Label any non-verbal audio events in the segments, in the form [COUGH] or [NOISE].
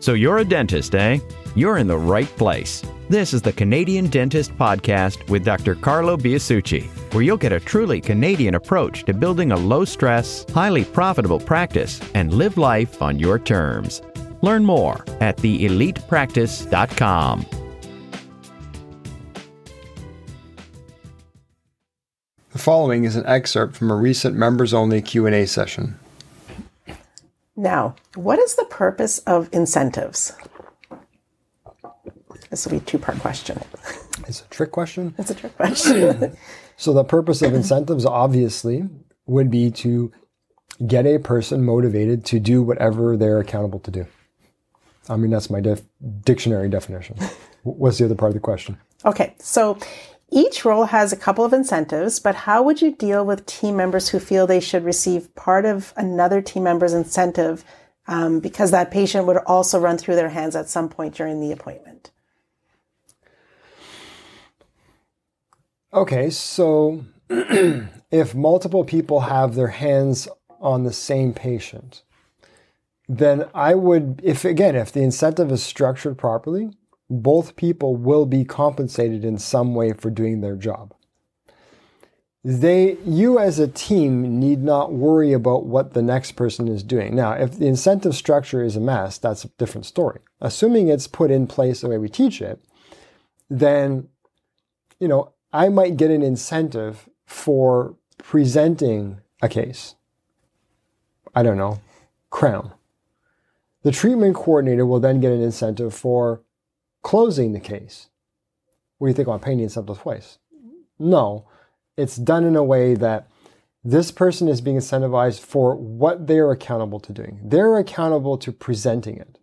So you're a dentist, eh? You're in the right place. This is the Canadian Dentist Podcast with Dr. Carlo Biasucci, where you'll get a truly Canadian approach to building a low stress, highly profitable practice and live life on your terms. Learn more at theelitepractice.com. The following is an excerpt from a recent members-only Q&A session. Now, what is the purpose of incentives? This will be a two-part question. It's a trick question. [LAUGHS] It's a trick question. [LAUGHS] So the purpose of incentives obviously would be to get a person motivated to do whatever they're accountable to do. I mean, that's my def- dictionary definition. [LAUGHS] What's the other part of the question? okay, so each role has a couple of incentives, but how would you deal with team members who feel they should receive part of another team member's incentive um, because that patient would also run through their hands at some point during the appointment? Okay, so [CLEARS THROAT] if multiple people have their hands on the same patient, then I would, if again, if the incentive is structured properly, both people will be compensated in some way for doing their job. They, you as a team need not worry about what the next person is doing. Now, if the incentive structure is a mess, that's a different story. Assuming it's put in place the way we teach it, then, you know, I might get an incentive for presenting a case. I don't know, crown. The treatment coordinator will then get an incentive for closing the case. What do you think I'm paying the incentive twice? No, it's done in a way that this person is being incentivized for what they're accountable to doing. They're accountable to presenting it.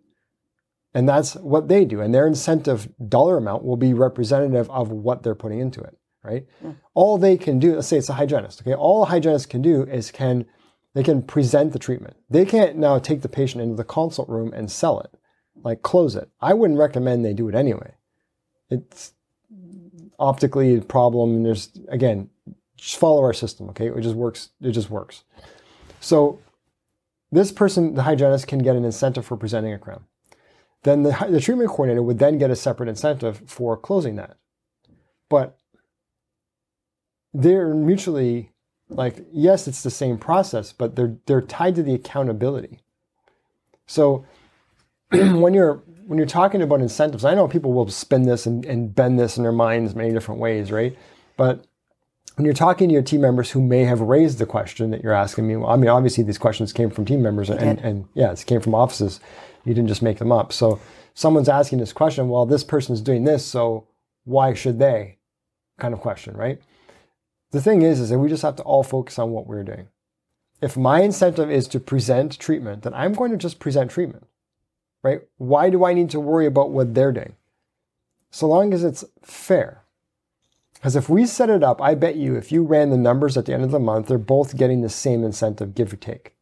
And that's what they do. And their incentive dollar amount will be representative of what they're putting into it, right? Hmm. All they can do, let's say it's a hygienist, okay? All a hygienist can do is can, they can present the treatment. They can't now take the patient into the consult room and sell it, like close it. I wouldn't recommend they do it anyway. It's optically a problem. And there's, again, just follow our system, okay? It just works. It just works. So this person, the hygienist, can get an incentive for presenting a crown. Then the, the treatment coordinator would then get a separate incentive for closing that. But they're mutually like, yes, it's the same process, but they're they're tied to the accountability. So [CLEARS THROAT] when you're when you're talking about incentives, I know people will spin this and, and bend this in their minds many different ways, right? But when you're talking to your team members who may have raised the question that you're asking me, well, I mean, obviously these questions came from team members and, and, and yeah, it came from offices. You didn't just make them up. So someone's asking this question, well, this person's doing this, so why should they? Kind of question, right? The thing is, is that we just have to all focus on what we're doing. If my incentive is to present treatment, then I'm going to just present treatment, right? Why do I need to worry about what they're doing? So long as it's fair. Because if we set it up, I bet you if you ran the numbers at the end of the month, they're both getting the same incentive, give or take.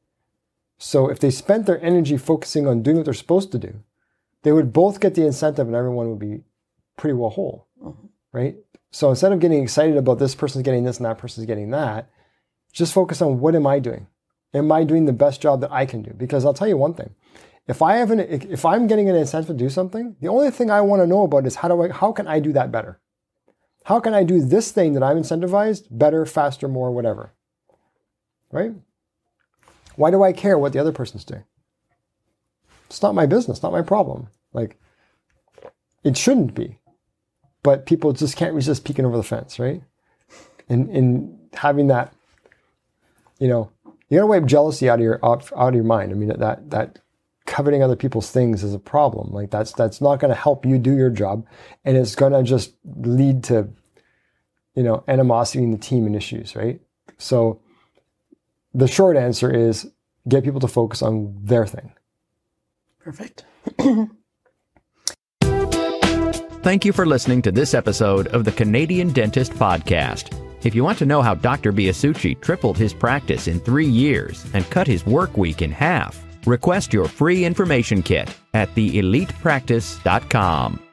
So if they spent their energy focusing on doing what they're supposed to do, they would both get the incentive and everyone would be pretty well whole, mm-hmm. right? So instead of getting excited about this person's getting this and that person's getting that, just focus on what am I doing? Am I doing the best job that I can do? Because I'll tell you one thing. If I have an, if I'm getting an incentive to do something, the only thing I want to know about is how do I, how can I do that better? How can I do this thing that I'm incentivized better, faster, more, whatever? Right? Why do I care what the other person's doing? It's not my business, not my problem. Like, it shouldn't be. But people just can't resist peeking over the fence, right? And, and having that, you know, you gotta wipe jealousy out of your out, out of your mind. I mean that that coveting other people's things is a problem. Like that's that's not going to help you do your job, and it's going to just lead to, you know, animosity in the team and issues, right? So, the short answer is get people to focus on their thing. Perfect. [CLEARS THROAT] Thank you for listening to this episode of the Canadian Dentist Podcast. If you want to know how Dr. Biasucci tripled his practice in three years and cut his work week in half, request your free information kit at theelitepractice.com.